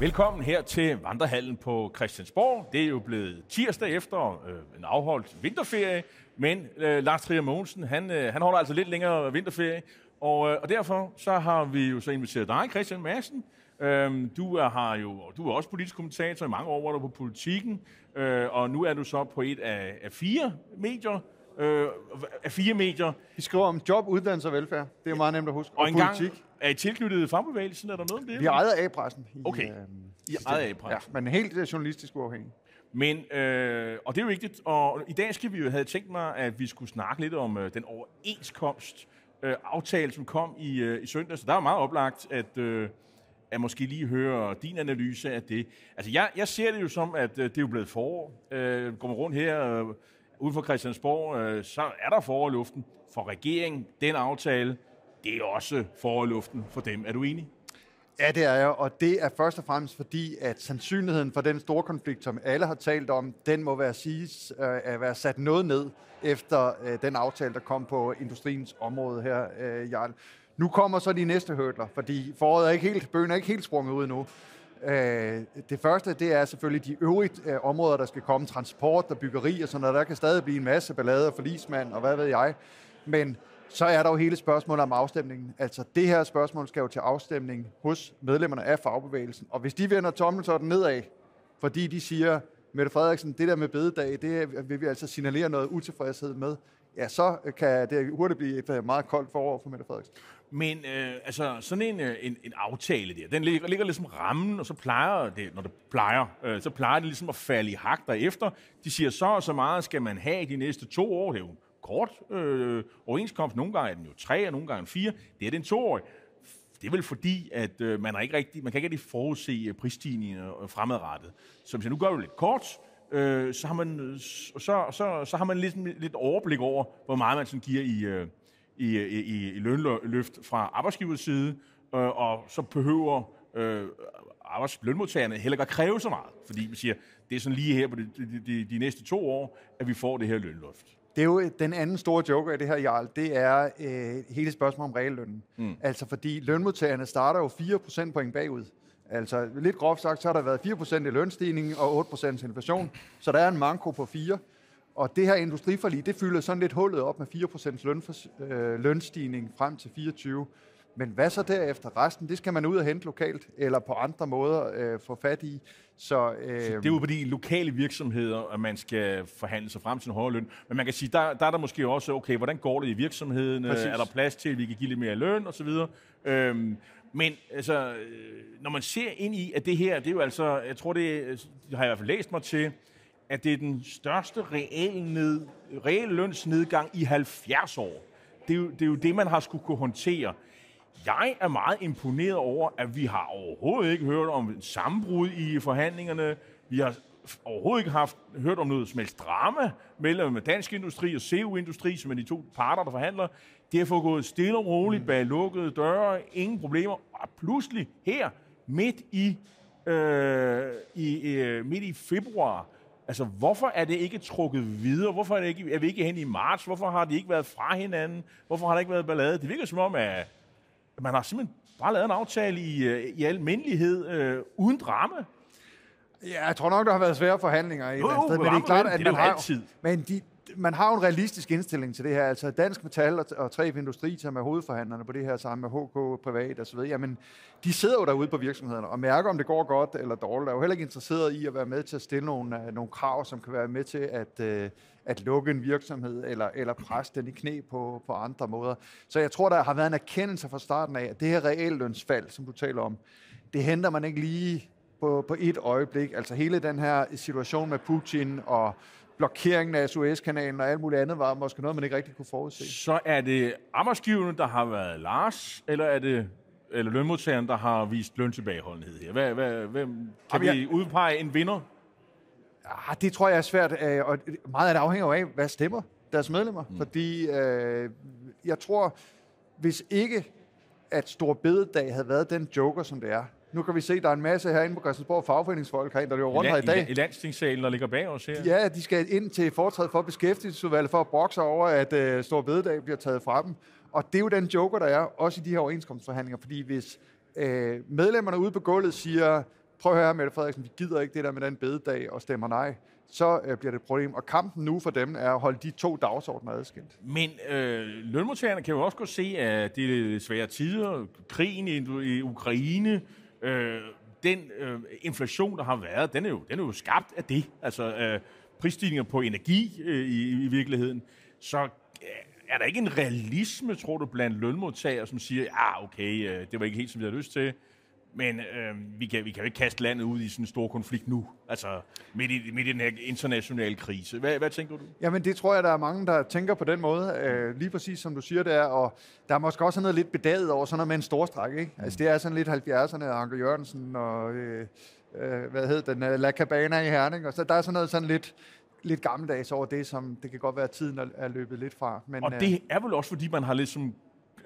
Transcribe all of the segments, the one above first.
Velkommen her til Vandrehallen på Christiansborg. Det er jo blevet tirsdag efter øh, en afholdt vinterferie, men øh, Lars Trier Mogensen, han, øh, han holder altså lidt længere vinterferie, og, øh, og derfor så har vi jo så inviteret dig, Christian Madsen. Øhm, du er, har jo, du er også politisk kommentator i mange år, hvor du på politikken, øh, og nu er du så på et af, af fire medier, øh, af fire medier. Vi skriver om job, uddannelse og velfærd. Det er meget nemt at huske. Og, og engang er I tilknyttet fagbevægelsen? Er der noget om det? Vi ejet A-pressen. Okay, I, øh, I ejet A-pressen. Ja, men helt øh, journalistisk uafhængig. Men, øh, og det er jo vigtigt, og i dag skal vi jo have tænkt mig, at vi skulle snakke lidt om øh, den overenskomst, øh, aftale, som kom i, øh, i søndag. Så der er meget oplagt, at, øh, at måske lige høre din analyse af det. Altså, jeg, jeg ser det jo som, at øh, det er jo blevet forår. Øh, går man rundt her øh, uden for Christiansborg, øh, så er der forår i luften. For regeringen, den aftale, det er også forluften for dem. Er du enig? Ja, det er jeg, og det er først og fremmest fordi, at sandsynligheden for den store konflikt, som alle har talt om, den må være, siges, øh, at være sat noget ned efter øh, den aftale, der kom på industriens område her, øh, Jarl. Nu kommer så de næste hørtler, fordi foråret er ikke helt, bøgen er ikke helt sprunget ud nu. Øh, det første, det er selvfølgelig de øvrige øh, områder, der skal komme, transport og byggeri og sådan noget. Der kan stadig blive en masse ballade og forlismand og hvad ved jeg. Men så er der jo hele spørgsmålet om afstemningen. Altså det her spørgsmål skal jo til afstemning hos medlemmerne af fagbevægelsen. Og hvis de vender tommelsorten nedad, fordi de siger, Mette Frederiksen, det der med bededag, det vil vi altså signalere noget utilfredshed med, ja, så kan det hurtigt blive et øh, meget koldt forår for Mette Frederiksen. Men øh, altså, sådan en, øh, en, en aftale der, den ligger, ligger ligesom rammen, og så plejer det, når det plejer, øh, så plejer det ligesom at falde i hak derefter. De siger, så og så meget skal man have de næste to år. Det er jo kort øh, overenskomst. Nogle gange er den jo tre, og nogle gange fire. Det er den toårige. Det er vel fordi, at øh, man, er ikke rigtig, man kan ikke rigtig forudse øh, prisstigninger øh, fremadrettet. Så hvis jeg nu gør det lidt kort, øh, så har man, øh, så, så, så har man lidt, lidt overblik over, hvor meget man sådan giver i, øh, i, i, i lønløft fra arbejdsgivers side, øh, og så behøver øh, arbejds- lønmodtagerne heller ikke at kræve så meget, fordi vi siger, det er sådan lige her på de, de, de, de næste to år, at vi får det her lønløft. Det er jo den anden store joker i det her, Jarl, det er øh, hele spørgsmålet om reallønnen. Mm. Altså fordi lønmodtagerne starter jo 4 procentpoint bagud. Altså lidt groft sagt, så har der været 4% i lønstigning og 8% inflation, så der er en manko på 4. Og det her industriforlig, det fylder sådan lidt hullet op med 4% løn øh, lønstigning frem til 24. Men hvad så derefter? Resten, det skal man ud og hente lokalt, eller på andre måder øh, få fat i. Så, øh, så det er jo på de lokale virksomheder, at man skal forhandle sig frem til en højere løn. Men man kan sige, der, der er der måske også, okay, hvordan går det i virksomheden? Præcis. Er der plads til, at vi kan give lidt mere løn osv.? Øhm, men altså, når man ser ind i, at det her, det er jo altså, jeg tror det, det har jeg i hvert fald læst mig til, at det er den største reelle, ned, lønsnedgang i 70 år. Det er, jo, det er jo det, man har skulle kunne håndtere. Jeg er meget imponeret over, at vi har overhovedet ikke hørt om et sammenbrud i forhandlingerne. Vi har overhovedet ikke haft, hørt om noget som helst drama mellem dansk industri og CU-industri, som er de to parter, der forhandler. Det har gået stille og roligt bag lukkede døre, ingen problemer. Og pludselig her, midt i, øh, i, øh, midt i februar, Altså, hvorfor er det ikke trukket videre? Hvorfor er, det ikke, er vi ikke hen i marts? Hvorfor har de ikke været fra hinanden? Hvorfor har der ikke været ballade? Det virker som om, at man har simpelthen bare lavet en aftale i, øh, i almindelighed, øh, uden drama. Ja, jeg tror nok, der har været svære forhandlinger i jo, jo, sted, men det er klart, at det man har, altid. Men de, man har jo en realistisk indstilling til det her. Altså Dansk Metal og, og 3 Industri, som er hovedforhandlerne på det her sammen med HK Privat osv., jamen de sidder jo derude på virksomhederne og mærker, om det går godt eller dårligt. Der er jo heller ikke interesseret i at være med til at stille nogle, uh, nogle krav, som kan være med til at, uh, at lukke en virksomhed eller, eller presse den i knæ på, på andre måder. Så jeg tror, der har været en erkendelse fra starten af, at det her reallønsfald, som du taler om, det henter man ikke lige på, på et øjeblik. Altså hele den her situation med Putin og blokeringen af Suezkanalen og alt muligt andet var måske noget, man ikke rigtig kunne forudse. Så er det arbejdsgiverne, der har været Lars, eller er det eller lønmodtageren, der har vist løntilbageholdenhed her? Hvad, hvad, hvem, kan Jamen, vi jeg... udpege en vinder? Ja, det tror jeg er svært, øh, og meget af det afhænger af, hvad stemmer deres medlemmer. Mm. Fordi øh, jeg tror, hvis ikke at Stor Bededag havde været den joker, som det er, nu kan vi se, at der er en masse herinde på Christiansborg fagforeningsfolk herinde, der løber rundt her i dag. I, i landstingssalen, der ligger bag os her. Ja, de skal ind til foretrædet for beskæftigelsesudvalget for at brokse over, at uh, Stor Bededag bliver taget fra dem. Og det er jo den joker, der er, også i de her overenskomstforhandlinger. Fordi hvis uh, medlemmerne ude på gulvet siger, prøv at høre, Mette Frederiksen, vi gider ikke det der med den bededag og stemmer nej, så øh, bliver det et problem. Og kampen nu for dem er at holde de to dagsordner adskilt. Men øh, lønmodtagerne kan jo også godt se, at det er svære tider, krigen i, i Ukraine, øh, den øh, inflation, der har været, den er jo, den er jo skabt af det. Altså øh, prisstigninger på energi øh, i, i virkeligheden. Så øh, er der ikke en realisme, tror du, blandt lønmodtagere, som siger, ja, okay, øh, det var ikke helt, som vi havde lyst til, men øh, vi, kan, vi kan jo ikke kaste landet ud i sådan en stor konflikt nu, altså midt i, midt i den her internationale krise. Hvad, hvad tænker du? Jamen det tror jeg, der er mange, der tænker på den måde, øh, lige præcis som du siger det er, og der er måske også noget lidt bedaget over sådan noget med en stor stræk, ikke? Mm. Altså det er sådan lidt 70'erne, Anker Jørgensen og, øh, øh, hvad hed den, La Cabana i Herning, og så der er sådan noget sådan lidt, lidt gammeldags over det, som det kan godt være, at tiden er løbet lidt fra. Men, og det er vel også, fordi man har ligesom,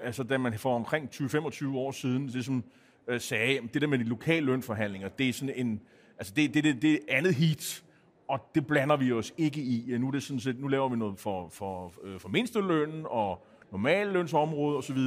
altså da man for omkring 20-25 år siden, det som øh, sagde, det der med de lokale lønforhandlinger, det er sådan en, altså det, det, det, det er andet heat, og det blander vi os ikke i. Nu, er det sådan set, nu laver vi noget for, for, øh, for mindstelønnen og normallønsområdet osv.,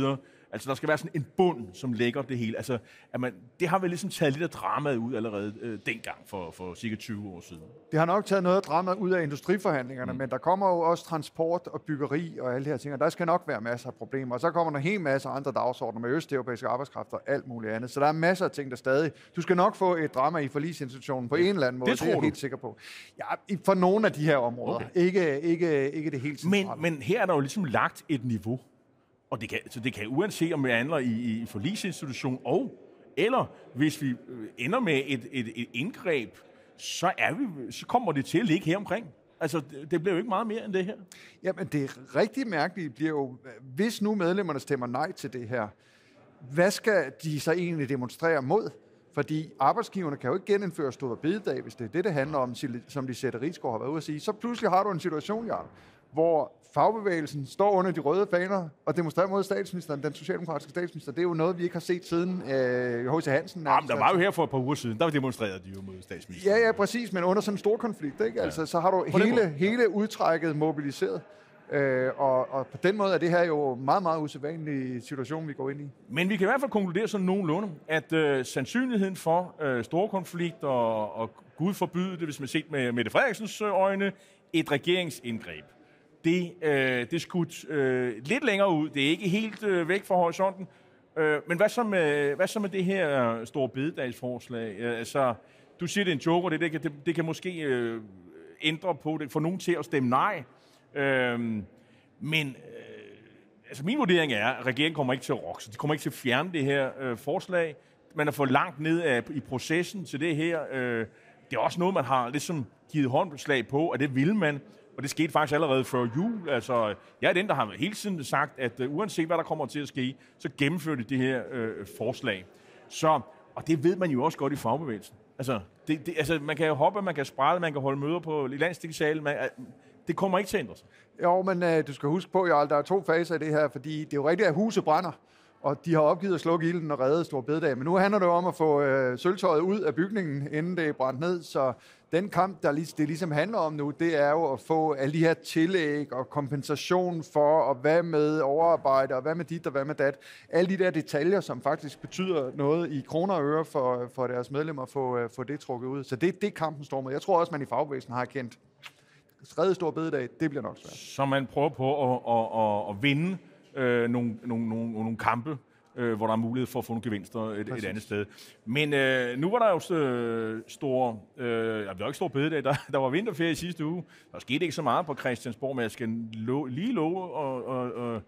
Altså, der skal være sådan en bund, som lægger det hele. Altså, at man, det har vel ligesom taget lidt af dramaet ud allerede øh, dengang for, for cirka 20 år siden. Det har nok taget noget af dramaet ud af industriforhandlingerne, mm. men der kommer jo også transport og byggeri og alle de her ting, og der skal nok være masser af problemer. Og så kommer der en hel masse andre dagsordner med østeuropæiske arbejdskraft og alt muligt andet. Så der er masser af ting, der stadig... Du skal nok få et drama i forlisinstitutionen på en eller anden måde, det, tror det er jeg du. helt sikker på. Ja, for nogle af de her områder. Okay. Ikke, ikke, ikke det helt centrale. Men, men her er der jo ligesom lagt et niveau. Og det kan, så det kan uanset om vi handler i, i forlisinstitution og, eller hvis vi øh, ender med et, et, et indgreb, så, er vi, så kommer det til at ligge her omkring. Altså, det, bliver jo ikke meget mere end det her. Jamen, det rigtig mærkelige bliver jo, hvis nu medlemmerne stemmer nej til det her, hvad skal de så egentlig demonstrere mod? Fordi arbejdsgiverne kan jo ikke genindføre stor bededag, hvis det er det, det handler om, som de sætter Rigsgaard har været ude at sige. Så pludselig har du en situation, Jarl, hvor fagbevægelsen står under de røde faner og demonstrerer mod statsministeren, den socialdemokratiske statsminister. Det er jo noget, vi ikke har set siden øh, H.C. Hansen. Ja, men der var jo her for et par uger siden, der demonstrerede de jo mod statsministeren. Ja, ja, præcis, men under sådan en stor konflikt, ikke? Altså, ja. så har du hele, hele udtrækket mobiliseret. Øh, og, og på den måde er det her jo en meget, meget usædvanlig situation, vi går ind i. Men vi kan i hvert fald konkludere sådan nogenlunde, at øh, sandsynligheden for øh, store konflikt og, og Gud forbyde det, hvis man set med Mette Frederiksens øh, øjne, et regeringsindgreb det, øh, det skudt øh, lidt længere ud. Det er ikke helt øh, væk fra horisonten. Øh, men hvad så, med, hvad så med det her store bededagsforslag? Øh, altså, du siger, det er en joker, det, det, kan, det, det kan måske øh, ændre på det, få nogen til at stemme nej. Øh, men øh, altså min vurdering er, at regeringen kommer ikke til at rokke, så de kommer ikke til at fjerne det her øh, forslag. Man er for langt ned af, i processen til det her. Øh, det er også noget, man har ligesom givet håndslag på, at det vil man. Og det skete faktisk allerede før jul. Altså, jeg er den, der har hele tiden sagt, at uh, uanset hvad der kommer til at ske, så gennemfører de det her uh, forslag. Så, og det ved man jo også godt i fagbevægelsen. Altså, det, det, altså man kan jo hoppe, man kan sprede, man kan holde møder på i landstingssalen. Man, uh, det kommer ikke til at ændre sig. Jo, men uh, du skal huske på, Jarl, der er to faser i det her, fordi det er jo rigtigt, at huset brænder og de har opgivet at slukke ilden og redde Stor Bededag. Men nu handler det om at få øh, sølvtøjet ud af bygningen, inden det er brændt ned. Så den kamp, der det ligesom handler om nu, det er jo at få alle de her tillæg og kompensation for, og hvad med overarbejde, og hvad med dit og hvad med dat. Alle de der detaljer, som faktisk betyder noget i kroner og øre for, for deres medlemmer, at få, uh, få det trukket ud. Så det er det, kampen står med. Jeg tror også, man i fagbevægelsen har kendt. tredje Stor Bededag, det bliver nok svært. Så man prøver på at, at, at, at vinde øh, nogle, nogle, nogle, nogle kampe, øh, hvor der er mulighed for at få nogle gevinster et, et andet sted. Men øh, nu var der jo øh, store, øh, ja, det var ikke stor bededag, der, der var vinterferie i sidste uge. Der skete ikke så meget på Christiansborg, men jeg skal lo, lige love, og, og, og,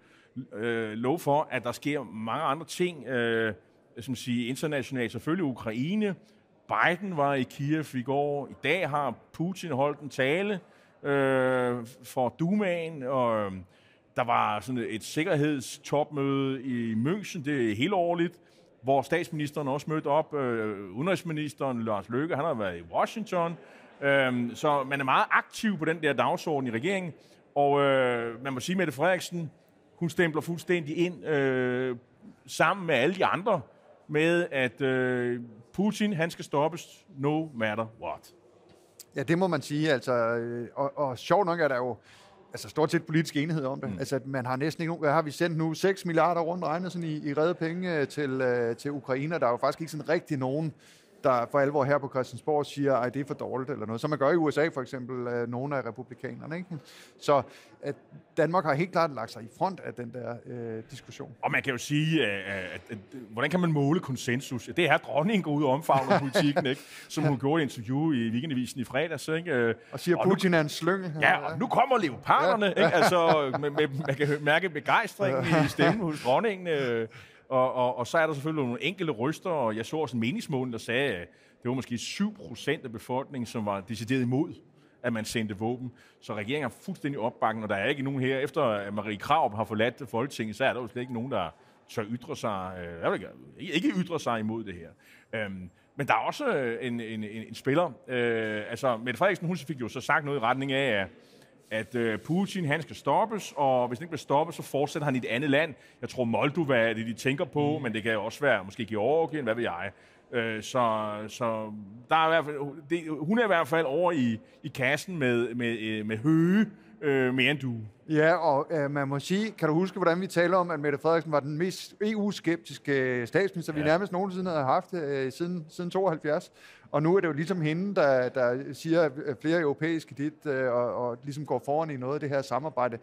øh, love for, at der sker mange andre ting, øh, som siger internationalt. Selvfølgelig Ukraine. Biden var i Kiev i går. I dag har Putin holdt en tale øh, for Dumaen, og der var sådan et sikkerhedstopmøde i München, det er helt årligt, hvor statsministeren også mødte op. Øh, udenrigsministeren Lars Løkke, han har været i Washington. Øh, så man er meget aktiv på den der dagsorden i regeringen. Og øh, man må sige, Mette Frederiksen, hun stempler fuldstændig ind øh, sammen med alle de andre med, at øh, Putin, han skal stoppes no matter what. Ja, det må man sige. Altså, øh, og, og sjovt nok er der jo altså stort set politisk enighed om det. Mm. Altså, man har næsten ikke hvad har vi sendt nu? 6 milliarder rundt regnet sådan i, i redde penge øh, til, uh, til Ukraine. Der er jo faktisk ikke sådan rigtig nogen der for alvor her på Christiansborg siger, at det er for dårligt eller noget, som man gør i USA for eksempel, øh, nogle af republikanerne. Ikke? Så at Danmark har helt klart lagt sig i front af den der øh, diskussion. Og man kan jo sige, at, at, at, at hvordan kan man måle konsensus? Det er her dronningen går ud og omfavner politikken, ikke? som hun gjorde i interview i Weekendavisen i fredags. Ikke? Og siger, at Putin nu, er en slyngel. Ja, og nu kommer leoparderne. Ja. Ikke? Altså, med, med, man kan mærke begejstringen i stemmen hos dronningen. Øh, og, og, og så er der selvfølgelig nogle enkelte ryster, og jeg så også en meningsmåling, der sagde, at det var måske 7% af befolkningen, som var decideret imod, at man sendte våben. Så regeringen er fuldstændig opbakken, og der er ikke nogen her, efter at Marie Krav har forladt Folketinget, så er der jo slet ikke nogen, der tør ytre sig, øh, ikke, ikke ytre sig imod det her. Øhm, men der er også øh, en, en, en, en spiller. Øh, altså, Mette Frederiksen, hun fik jo så sagt noget i retning af, at at øh, Putin han skal stoppes, og hvis han ikke bliver stoppet, så fortsætter han i et andet land. Jeg tror Moldova er det, de tænker på, mm. men det kan jo også være måske Georgien, hvad ved jeg. Øh, så, så der er i hvert fald, det, hun er i hvert fald over i, i kassen med, med, øh, med høge øh, mere end du. Ja, og øh, man må sige, kan du huske, hvordan vi taler om, at Mette Frederiksen var den mest EU-skeptiske statsminister, ja. vi nærmest nogensinde havde haft øh, siden, siden 72. Og nu er det jo ligesom hende, der, der siger, at flere europæiske dit, øh, og, og ligesom går foran i noget af det her samarbejde.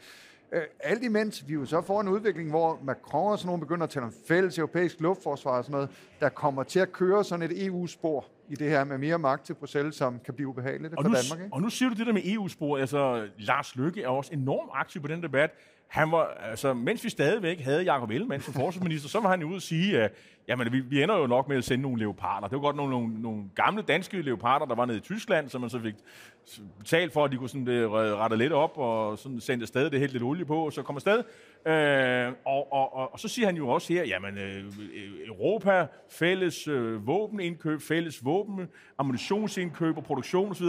Øh, alt imens vi jo så får en udvikling, hvor Macron og sådan nogen begynder at tale om fælles europæisk luftforsvar og sådan noget, der kommer til at køre sådan et EU-spor i det her med mere magt til Bruxelles, som kan blive ubehageligt for nu, Danmark. Ikke? Og nu siger du det der med EU-spor. Altså, Lars Løkke er også enormt aktiv på den debat. Han var, altså, mens vi stadigvæk havde Jacob Ellemann som forsvarsminister, så var han jo ude at sige, at jamen, vi, vi ender jo nok med at sende nogle leoparder. Det var godt nogle, nogle, nogle gamle danske leoparder, der var nede i Tyskland, som man så fik betalt for, at de kunne sådan, det, rette lidt op og sådan sende afsted det helt lidt olie på, og så kommer afsted. Øh, og, og, og, og, så siger han jo også her, jamen øh, Europa, fælles øh, våbenindkøb, fælles våben, ammunitionsindkøb og produktion osv.,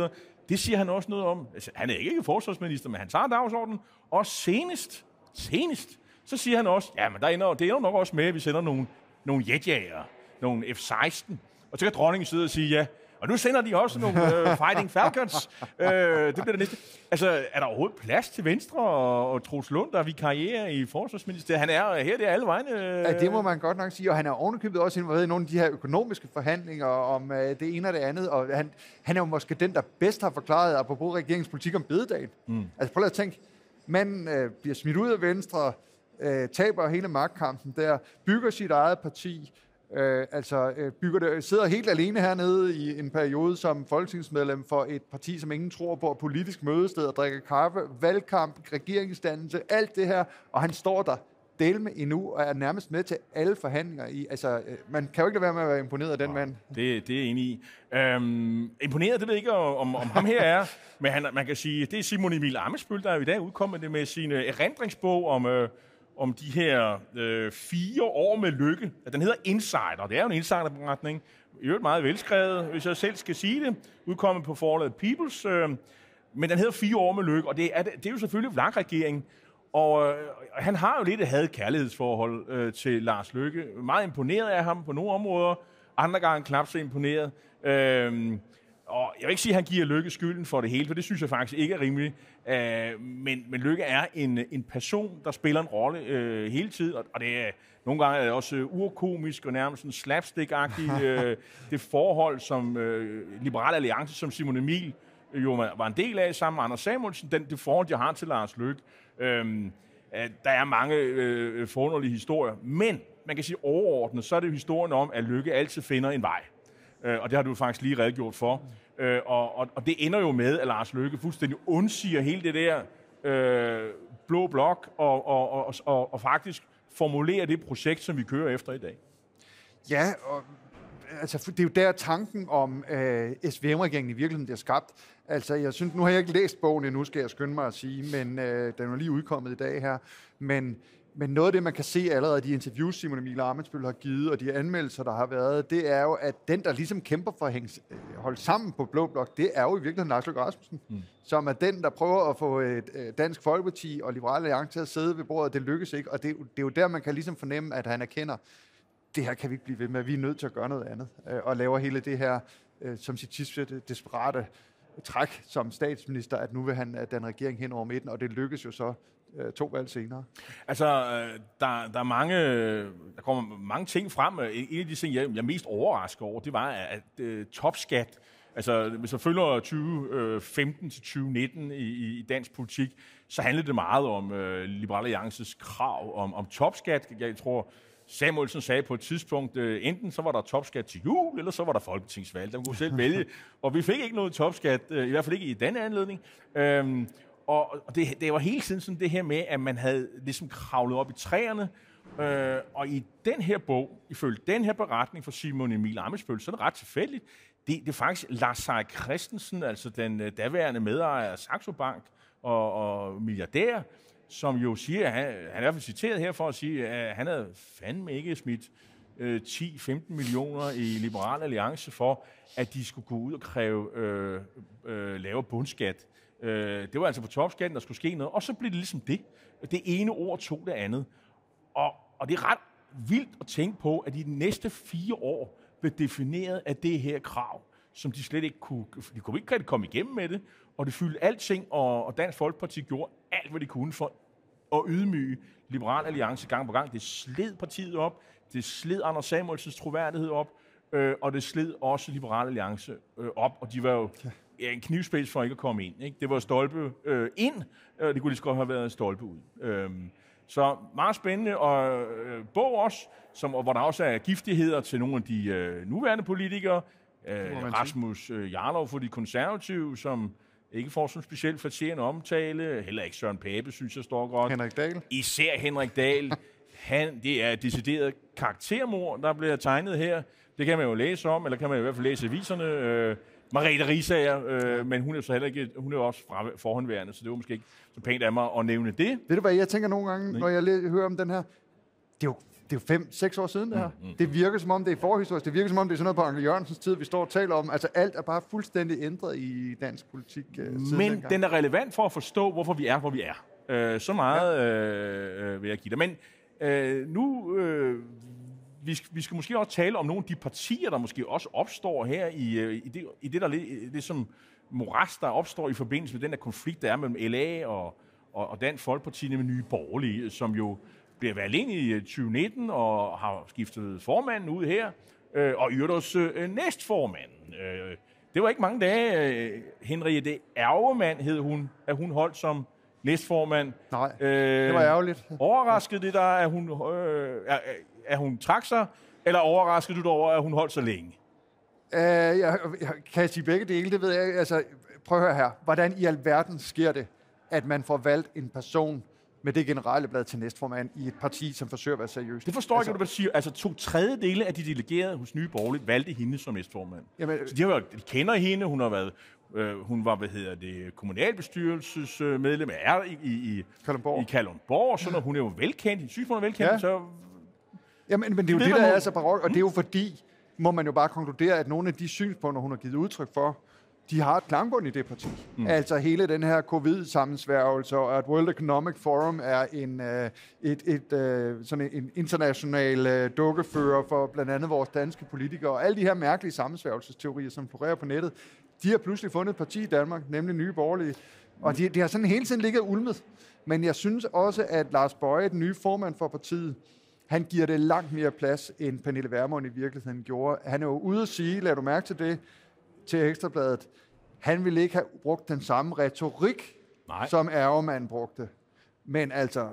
det siger han også noget om. Altså, han er ikke forsvarsminister, men han tager dagsordenen. Og senest, senest, så siger han også, jamen der ender, det ender nok også med, at vi sender nogle, nogle jetjager, nogle F-16. Og så kan dronningen sidde og sige, ja, og nu sender de også nogle øh, Fighting Falcons. øh, det bliver det næste. Altså, er der overhovedet plads til Venstre og, og Troels Lund, der vi karriere i forsvarsministeriet? Han er her, det er alle vegne. Øh. Ja, det må man godt nok sige. Og han er ovenikøbet også involveret i nogle af de her økonomiske forhandlinger om øh, det ene og det andet. Og han, han er jo måske den, der bedst har forklaret, apropos regeringspolitik om bededagen. Mm. Altså, prøv at tænke. Manden øh, bliver smidt ud af Venstre, øh, taber hele magtkampen der, bygger sit eget parti, Øh, altså øh, bygger det, sidder helt alene hernede i en periode som folketingsmedlem for et parti, som ingen tror på, politisk mødested og drikker kaffe, valgkamp, regeringsdannelse, alt det her, og han står der del med endnu, og er nærmest med til alle forhandlinger i. Altså, øh, man kan jo ikke lade være med at være imponeret af den ja, mand. Det, det er jeg enig i. Øhm, imponeret, det ved jeg ikke, om, om ham her er, men han, man kan sige, det er Simon Emil Amesbøl, der er i dag udkommet med sin erindringsbog om... Øh, om de her øh, fire år med lykke. Den hedder Insider. Det er jo en insiderberetning. I øvrigt meget velskrevet, hvis jeg selv skal sige det. Udkommet på forlaget Peoples. Øh, men den hedder Fire år med lykke, og det er, det er jo selvfølgelig Vlak-regeringen. Og øh, han har jo lidt et had kærlighedsforhold øh, til Lars Lykke. Meget imponeret af ham på nogle områder. Andre gange knap så imponeret. Øh, og jeg vil ikke sige, at han giver Lykke skylden for det hele, for det synes jeg faktisk ikke er rimeligt. Uh, men, men Lykke er en, en person, der spiller en rolle uh, hele tiden, og, og det er nogle gange er det også uh, urkomisk og nærmest sådan slapstick-agtigt. uh, det forhold, som uh, Liberal Alliance, som Simon Emil jo var en del af sammen med Anders Samuelsen, den, det forhold, jeg har til Lars Lykke. Uh, der er mange uh, forunderlige historier, men man kan sige overordnet, så er det jo historien om, at Lykke altid finder en vej øh, og det har du faktisk lige redegjort for. Øh, og, og, og det ender jo med, at Lars Løkke fuldstændig undsiger hele det der øh, blå blok, og, og, og, og, og faktisk formulerer det projekt, som vi kører efter i dag. Ja, og altså, det er jo der tanken om øh, SVM-regeringen i virkeligheden bliver skabt. Altså, jeg synes, nu har jeg ikke læst bogen endnu, skal jeg skynde mig at sige, men øh, den er lige udkommet i dag her. Men men noget af det, man kan se allerede i de interviews, Simon Emil Amensbøl har givet, og de anmeldelser, der har været, det er jo, at den, der ligesom kæmper for at hænge, øh, holde sammen på Blå Blok, det er jo i virkeligheden Lars Løkke Rasmussen, mm. som er den, der prøver at få et, øh, Dansk Folkeparti og Liberale Alliance til at sidde ved bordet. Det lykkes ikke, og det, det er jo der, man kan ligesom fornemme, at han erkender, det her kan vi ikke blive ved med. Vi er nødt til at gøre noget andet. Øh, og laver hele det her, som sit sidste desperate træk som statsminister, at nu vil han den regering hen over midten, og det lykkes jo så øh, to valg senere. Altså, øh, der, der, er mange, der kommer mange ting frem. En af de ting, jeg, jeg er mest overrasket over, det var, at uh, topskat, altså hvis man følger 2015 til 2019 i, i dansk politik, så handlede det meget om uh, Liberale Alliances krav om, om topskat. Jeg tror, Samuelsen sagde på et tidspunkt, øh, enten så var der topskat til jul, eller så var der folketingsvalg. Der kunne selv vælge. Og vi fik ikke noget topskat, øh, i hvert fald ikke i denne anledning. Øhm, og det, det var hele tiden sådan det her med, at man havde ligesom kravlet op i træerne. Øh, og i den her bog, ifølge den her beretning fra Simon Emil Amesbøl, så er det ret tilfældigt. Det, det er faktisk Lars Seier Christensen, altså den øh, daværende medejer af Saxo Bank og, og milliardær, som jo siger, han, han er i hvert fald citeret her for at sige, at han havde fandme ikke smidt øh, 10-15 millioner i Liberal Alliance for, at de skulle gå ud og kræve øh, øh, lavere bundskat. Øh, det var altså på topskatten, der skulle ske noget, og så blev det ligesom det. Det ene ord tog det andet. Og, og det er ret vildt at tænke på, at i de næste fire år blev defineret af det her krav, som de slet ikke kunne, de kunne ikke rigtig komme igennem med det, og det fyldte alting, og, og Dansk Folkeparti gjorde alt, hvad de kunne for at ydmyge Liberal Alliance gang på gang. Det sled partiet op, det sled Anders Samuelsens troværdighed op, øh, og det sled også Liberal Alliance øh, op, og de var jo ja, en knivspids for ikke at komme ind. Ikke? Det var stolpe øh, ind, og det kunne lige så godt have været stolpe ud. Øh, så meget spændende, og øh, bog også, som, hvor der også er giftigheder til nogle af de øh, nuværende politikere. Øh, Rasmus øh, Jarlov for de konservative, som ikke får sådan specielt flatterende omtale. Heller ikke Søren Pape, synes jeg står godt. Henrik Dahl. Især Henrik Dahl. Han, det er et decideret karaktermor, der bliver tegnet her. Det kan man jo læse om, eller kan man i hvert fald læse i viserne. Øh, Margrethe Risager, øh, men hun er så heller ikke, hun er også fra, forhåndværende, så det var måske ikke så pænt af mig at nævne det. Ved du hvad, jeg tænker nogle gange, Nej. når jeg hører om den her, det er jo det er jo fem, seks år siden det her. Mm, mm. Det virker som om, det er forhistorisk. Det virker som om, det er sådan noget på Anke Jørgensens tid, vi står og taler om. Altså alt er bare fuldstændig ændret i dansk politik. Uh, Men dengang. den er relevant for at forstå, hvorfor vi er, hvor vi er. Uh, så meget ja. uh, vil jeg give dig. Men uh, nu, uh, vi, skal, vi skal måske også tale om nogle af de partier, der måske også opstår her i, uh, i, det, i det, der det som moras, der opstår i forbindelse med den der konflikt, der er mellem LA og, og, og Dansk Folkeparti med Nye Borgerlige, som jo bliver valgt ind i 2019 øh, og har skiftet formanden ud her, øh, og i også øh, næstformanden. Øh, det var ikke mange dage. Øh, Henriette Ærgemand hed hun, at hun holdt som næstformand. Nej, øh, det var ærgerligt. Overraskede det dig, at hun, øh, at, at hun trak sig, eller overraskede du dig over, at hun holdt så længe? Uh, jeg, jeg kan sige begge dele, det ved jeg. Altså, prøv at høre her. Hvordan i alverden sker det, at man får valgt en person, med det generelle blad til næstformand i et parti, som forsøger at være seriøst. Det forstår altså, jeg ikke, hvad du siger. Altså to tredjedele af de delegerede hos Nye Borgerlige valgte hende som næstformand. Jamen, så de, har, de kender hende, hun har været Øh, hun var, hvad hedder det, kommunalbestyrelsesmedlem er i, i, i, Kalundborg. i Kalundborg, så når hun er jo velkendt, synes hun er velkendt, ja. så... Jamen, men det er jo det, det der er så barok, og det er jo fordi, må man jo bare konkludere, at nogle af de synspunkter, hun har givet udtryk for, de har et klangbund i det parti. Mm. Altså hele den her covid-sammensværgelse, og at World Economic Forum er en, uh, et, et, uh, sådan en international uh, dukkefører for blandt andet vores danske politikere, og alle de her mærkelige sammensværgelsesteorier, som florerer på nettet, de har pludselig fundet et parti i Danmark, nemlig Nye Borgerlige, og de, de har sådan hele tiden ligget ulmet. Men jeg synes også, at Lars Bøje, den nye formand for partiet, han giver det langt mere plads, end Pernille Vermund i virkeligheden gjorde. Han er jo ude at sige, lad du mærke til det, til Ekstrabladet, han ville ikke have brugt den samme retorik, Nej. som Ærgermand brugte. Men altså,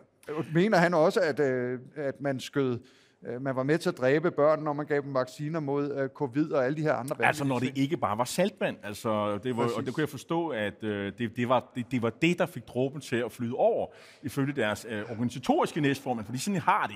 mener han også, at, øh, at man skød øh, man var med til at dræbe børn, når man gav dem vacciner mod øh, covid og alle de her andre Altså når det ikke bare var saltvand. Altså, det var, og det kunne jeg forstå, at øh, det, det, var, det, det var det, der fik dråben til at flyde over, ifølge deres øh, organisatoriske næstformand, fordi sådan har de.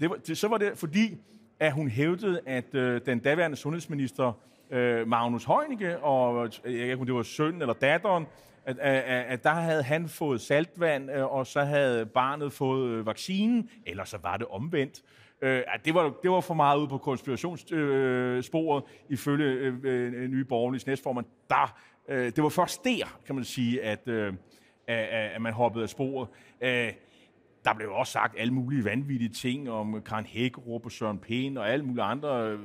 Det var, det, så var det fordi, at hun hævdede, at øh, den daværende sundhedsminister øh, Magnus Heunicke, og øh, jeg ikke det var sønnen eller datteren, at, at, at der havde han fået saltvand, øh, og så havde barnet fået øh, vaccinen, eller så var det omvendt. Øh, det, var, det var for meget ude på konspirationssporet, øh, ifølge øh, nye Borgerliges næstformand. Der, øh, det var først der, kan man sige, at, øh, at, at man hoppede af sporet. Øh, der blev også sagt alle mulige vanvittige ting om Karen Hækkerup og Søren Pæn og alle mulige andre øh,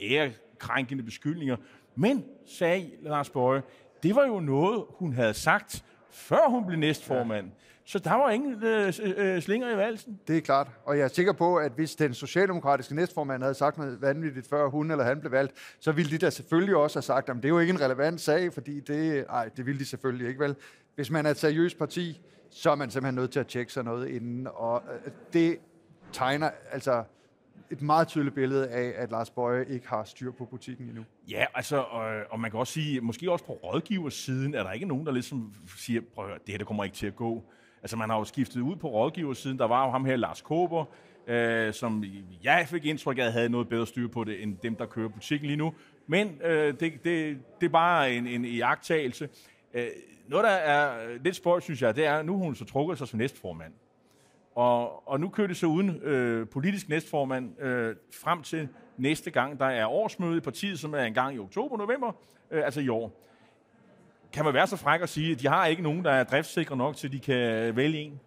ærekrænkende beskyldninger. Men, sagde Lars Bøje, det var jo noget, hun havde sagt før hun blev næstformand. Ja. Så der var ingen øh, øh, slinger i valsen. Det er klart. Og jeg er sikker på, at hvis den socialdemokratiske næstformand havde sagt noget vanvittigt, før hun eller han blev valgt, så ville de da selvfølgelig også have sagt, at det er jo ikke en relevant sag, fordi det, ej, det ville de selvfølgelig ikke vel. Hvis man er et seriøst parti, så er man simpelthen nødt til at tjekke sig noget inden. Og øh, det tegner altså et meget tydeligt billede af, at Lars Bøje ikke har styr på butikken endnu. Ja, altså, og, og man kan også sige, måske også på rådgiversiden, er der ikke nogen, der ligesom siger, prøv at høre, det her det kommer ikke til at gå. Altså, man har jo skiftet ud på rådgiversiden. Der var jo ham her, Lars Kåber, øh, som jeg fik indtryk af, havde noget bedre styr på det, end dem, der kører butikken lige nu. Men øh, det, det, det er bare en, en iagtagelse. Øh, noget, der er lidt spøjt, synes jeg, det er, at nu hun så trukket sig som næstformand. Og, og nu kører det så uden øh, politisk næstformand øh, frem til næste gang, der er årsmøde i partiet, som er en gang i oktober-november, øh, altså i år. Kan man være så fræk at sige, at de har ikke nogen, der er driftssikre nok, til de kan vælge en?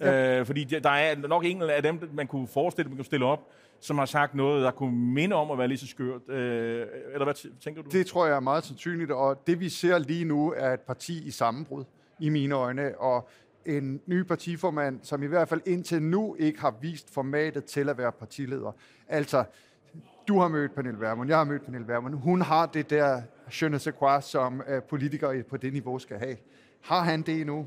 Ja. Øh, fordi der er nok en af dem, man kunne forestille, man kunne stille op, som har sagt noget, der kunne minde om at være lige så skørt. Øh, eller hvad tænker du? Det tror jeg er meget sandsynligt, og det vi ser lige nu er et parti i sammenbrud, i mine øjne, og en ny partiformand, som i hvert fald indtil nu ikke har vist formatet til at være partileder. Altså, du har mødt Pernille Vermund, jeg har mødt Pernille Vermund. Hun har det der je ne sais quoi, som uh, politikere på det niveau skal have. Har han det endnu?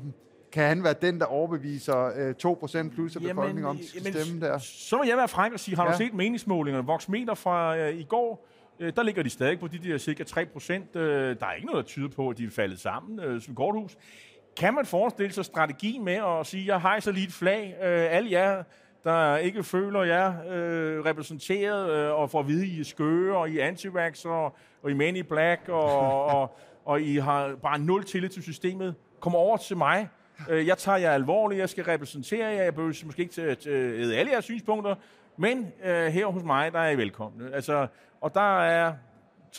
Kan han være den, der overbeviser uh, 2% plus af befolkningen om at stemme der? Så må jeg være fræk og sige, har ja. du set meningsmålingerne? Voxmeter fra uh, i går, uh, der ligger de stadig på de der cirka 3%. Uh, der er ikke noget, der tyder på, at de er faldet sammen uh, som korthus. Kan man forestille sig strategi med at sige, jeg hejser lige et flag, øh, alle jer, der ikke føler jer øh, repræsenteret øh, og får at vide, I er skøre, og I er anti og, og I er men i black, og, og, og I har bare nul tillid til systemet. Kom over til mig. Øh, jeg tager jer alvorligt, jeg skal repræsentere jer, jeg behøver måske ikke til at øh, æde alle jeres synspunkter, men øh, her hos mig, der er I velkomne. Altså, og der er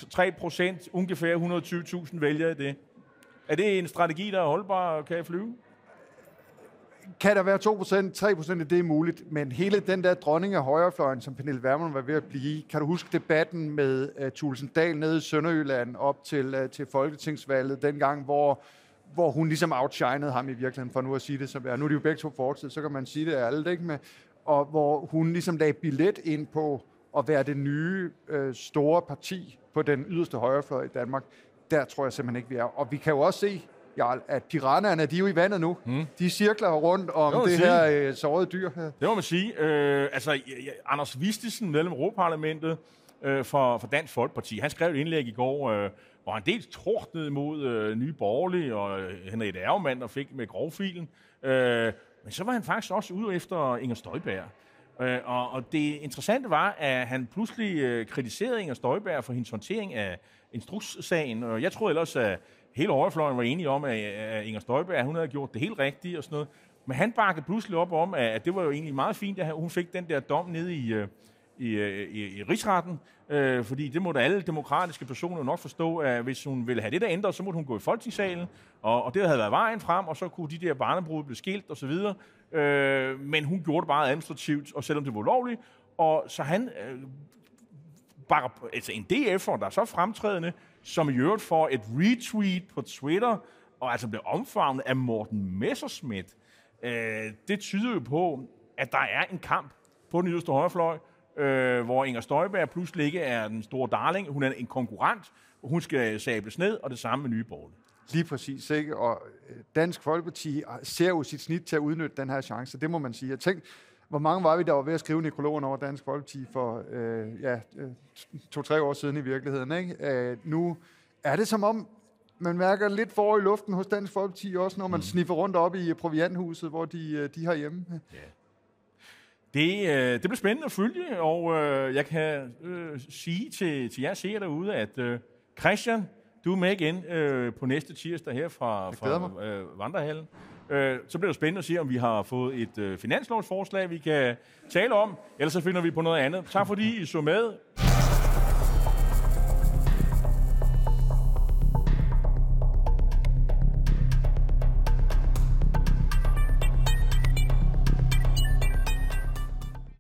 3 procent, ungefær 120.000 vælgere i det. Er det en strategi, der er holdbar og kan flyve? Kan der være 2%, 3% af det er muligt, men hele den der dronning af højrefløjen, som Pernille Vermund var ved at blive, kan du huske debatten med øh, uh, Thulesen Dahl nede i Sønderjylland op til, uh, til Folketingsvalget, dengang, hvor hvor hun ligesom outshinede ham i virkeligheden, for nu at sige det som er. Nu er de jo begge to fortid, så kan man sige det alt, ikke? Med, og hvor hun ligesom lagde billet ind på at være det nye øh, store parti på den yderste højrefløj i Danmark der tror jeg simpelthen ikke, vi er. Og vi kan jo også se, Jarl, at piranerne, de er jo i vandet nu. Mm. De cirkler rundt om det, det her øh, sårede dyr her. Det må man sige. Øh, altså, Anders Vistesen, medlem af Europaparlamentet øh, for, for Dansk Folkeparti, han skrev et indlæg i går, øh, hvor han dels tordnede mod øh, Nye Borgerlige og øh, Henrik Ærgemann, der fik med grovfilen. Øh, men så var han faktisk også ude efter Inger Støjberg. Øh, og, og det interessante var, at han pludselig øh, kritiserede Inger Støjberg for hendes håndtering af instrukssagen. Og jeg troede ellers, at hele overfløjen var enige om, at Inger Støjberg hun havde gjort det helt rigtigt og sådan noget. Men han bakkede pludselig op om, at det var jo egentlig meget fint, at hun fik den der dom nede i, øh, i, øh, i, i rigsretten, øh, fordi det måtte alle demokratiske personer nok forstå, at hvis hun ville have det der ændret, så måtte hun gå i folketingssalen, og, og det havde været vejen frem, og så kunne de der barnebrud blive skilt og så videre. Øh, men hun gjorde det bare administrativt, og selvom det var lovligt, og så han øh, bakker, altså en DF'er, der er så fremtrædende, som i øvrigt får et retweet på Twitter, og altså bliver omfavnet af Morten Messerschmidt. Øh, det tyder jo på, at der er en kamp på den yderste højrefløj, øh, hvor Inger Støjberg pludselig ikke er den store darling. Hun er en konkurrent, og hun skal sables ned, og det samme med Nye Borgerlige. Lige præcis, ikke? Og øh, Dansk Folkeparti ser jo sit snit til at udnytte den her chance, det må man sige. Jeg tænkte, hvor mange var vi, der var ved at skrive nekrologen over Dansk Folkeparti for øh, ja, øh, to-tre år siden i virkeligheden? Ikke? Øh, nu er det som om, man mærker lidt for i luften hos Dansk Folkeparti, også når man mm. sniffer rundt op i provianthuset, hvor de, øh, de har hjemme. Ja. Det, øh, det bliver spændende at følge, og øh, jeg kan øh, sige til, til jer seere derude, at øh, Christian, du er med igen øh, på næste tirsdag her fra, fra øh, Vandrehallen. Øh, så bliver det spændende at se, om vi har fået et øh, finanslovsforslag, vi kan tale om. Ellers så finder vi på noget andet. Tak fordi I så med.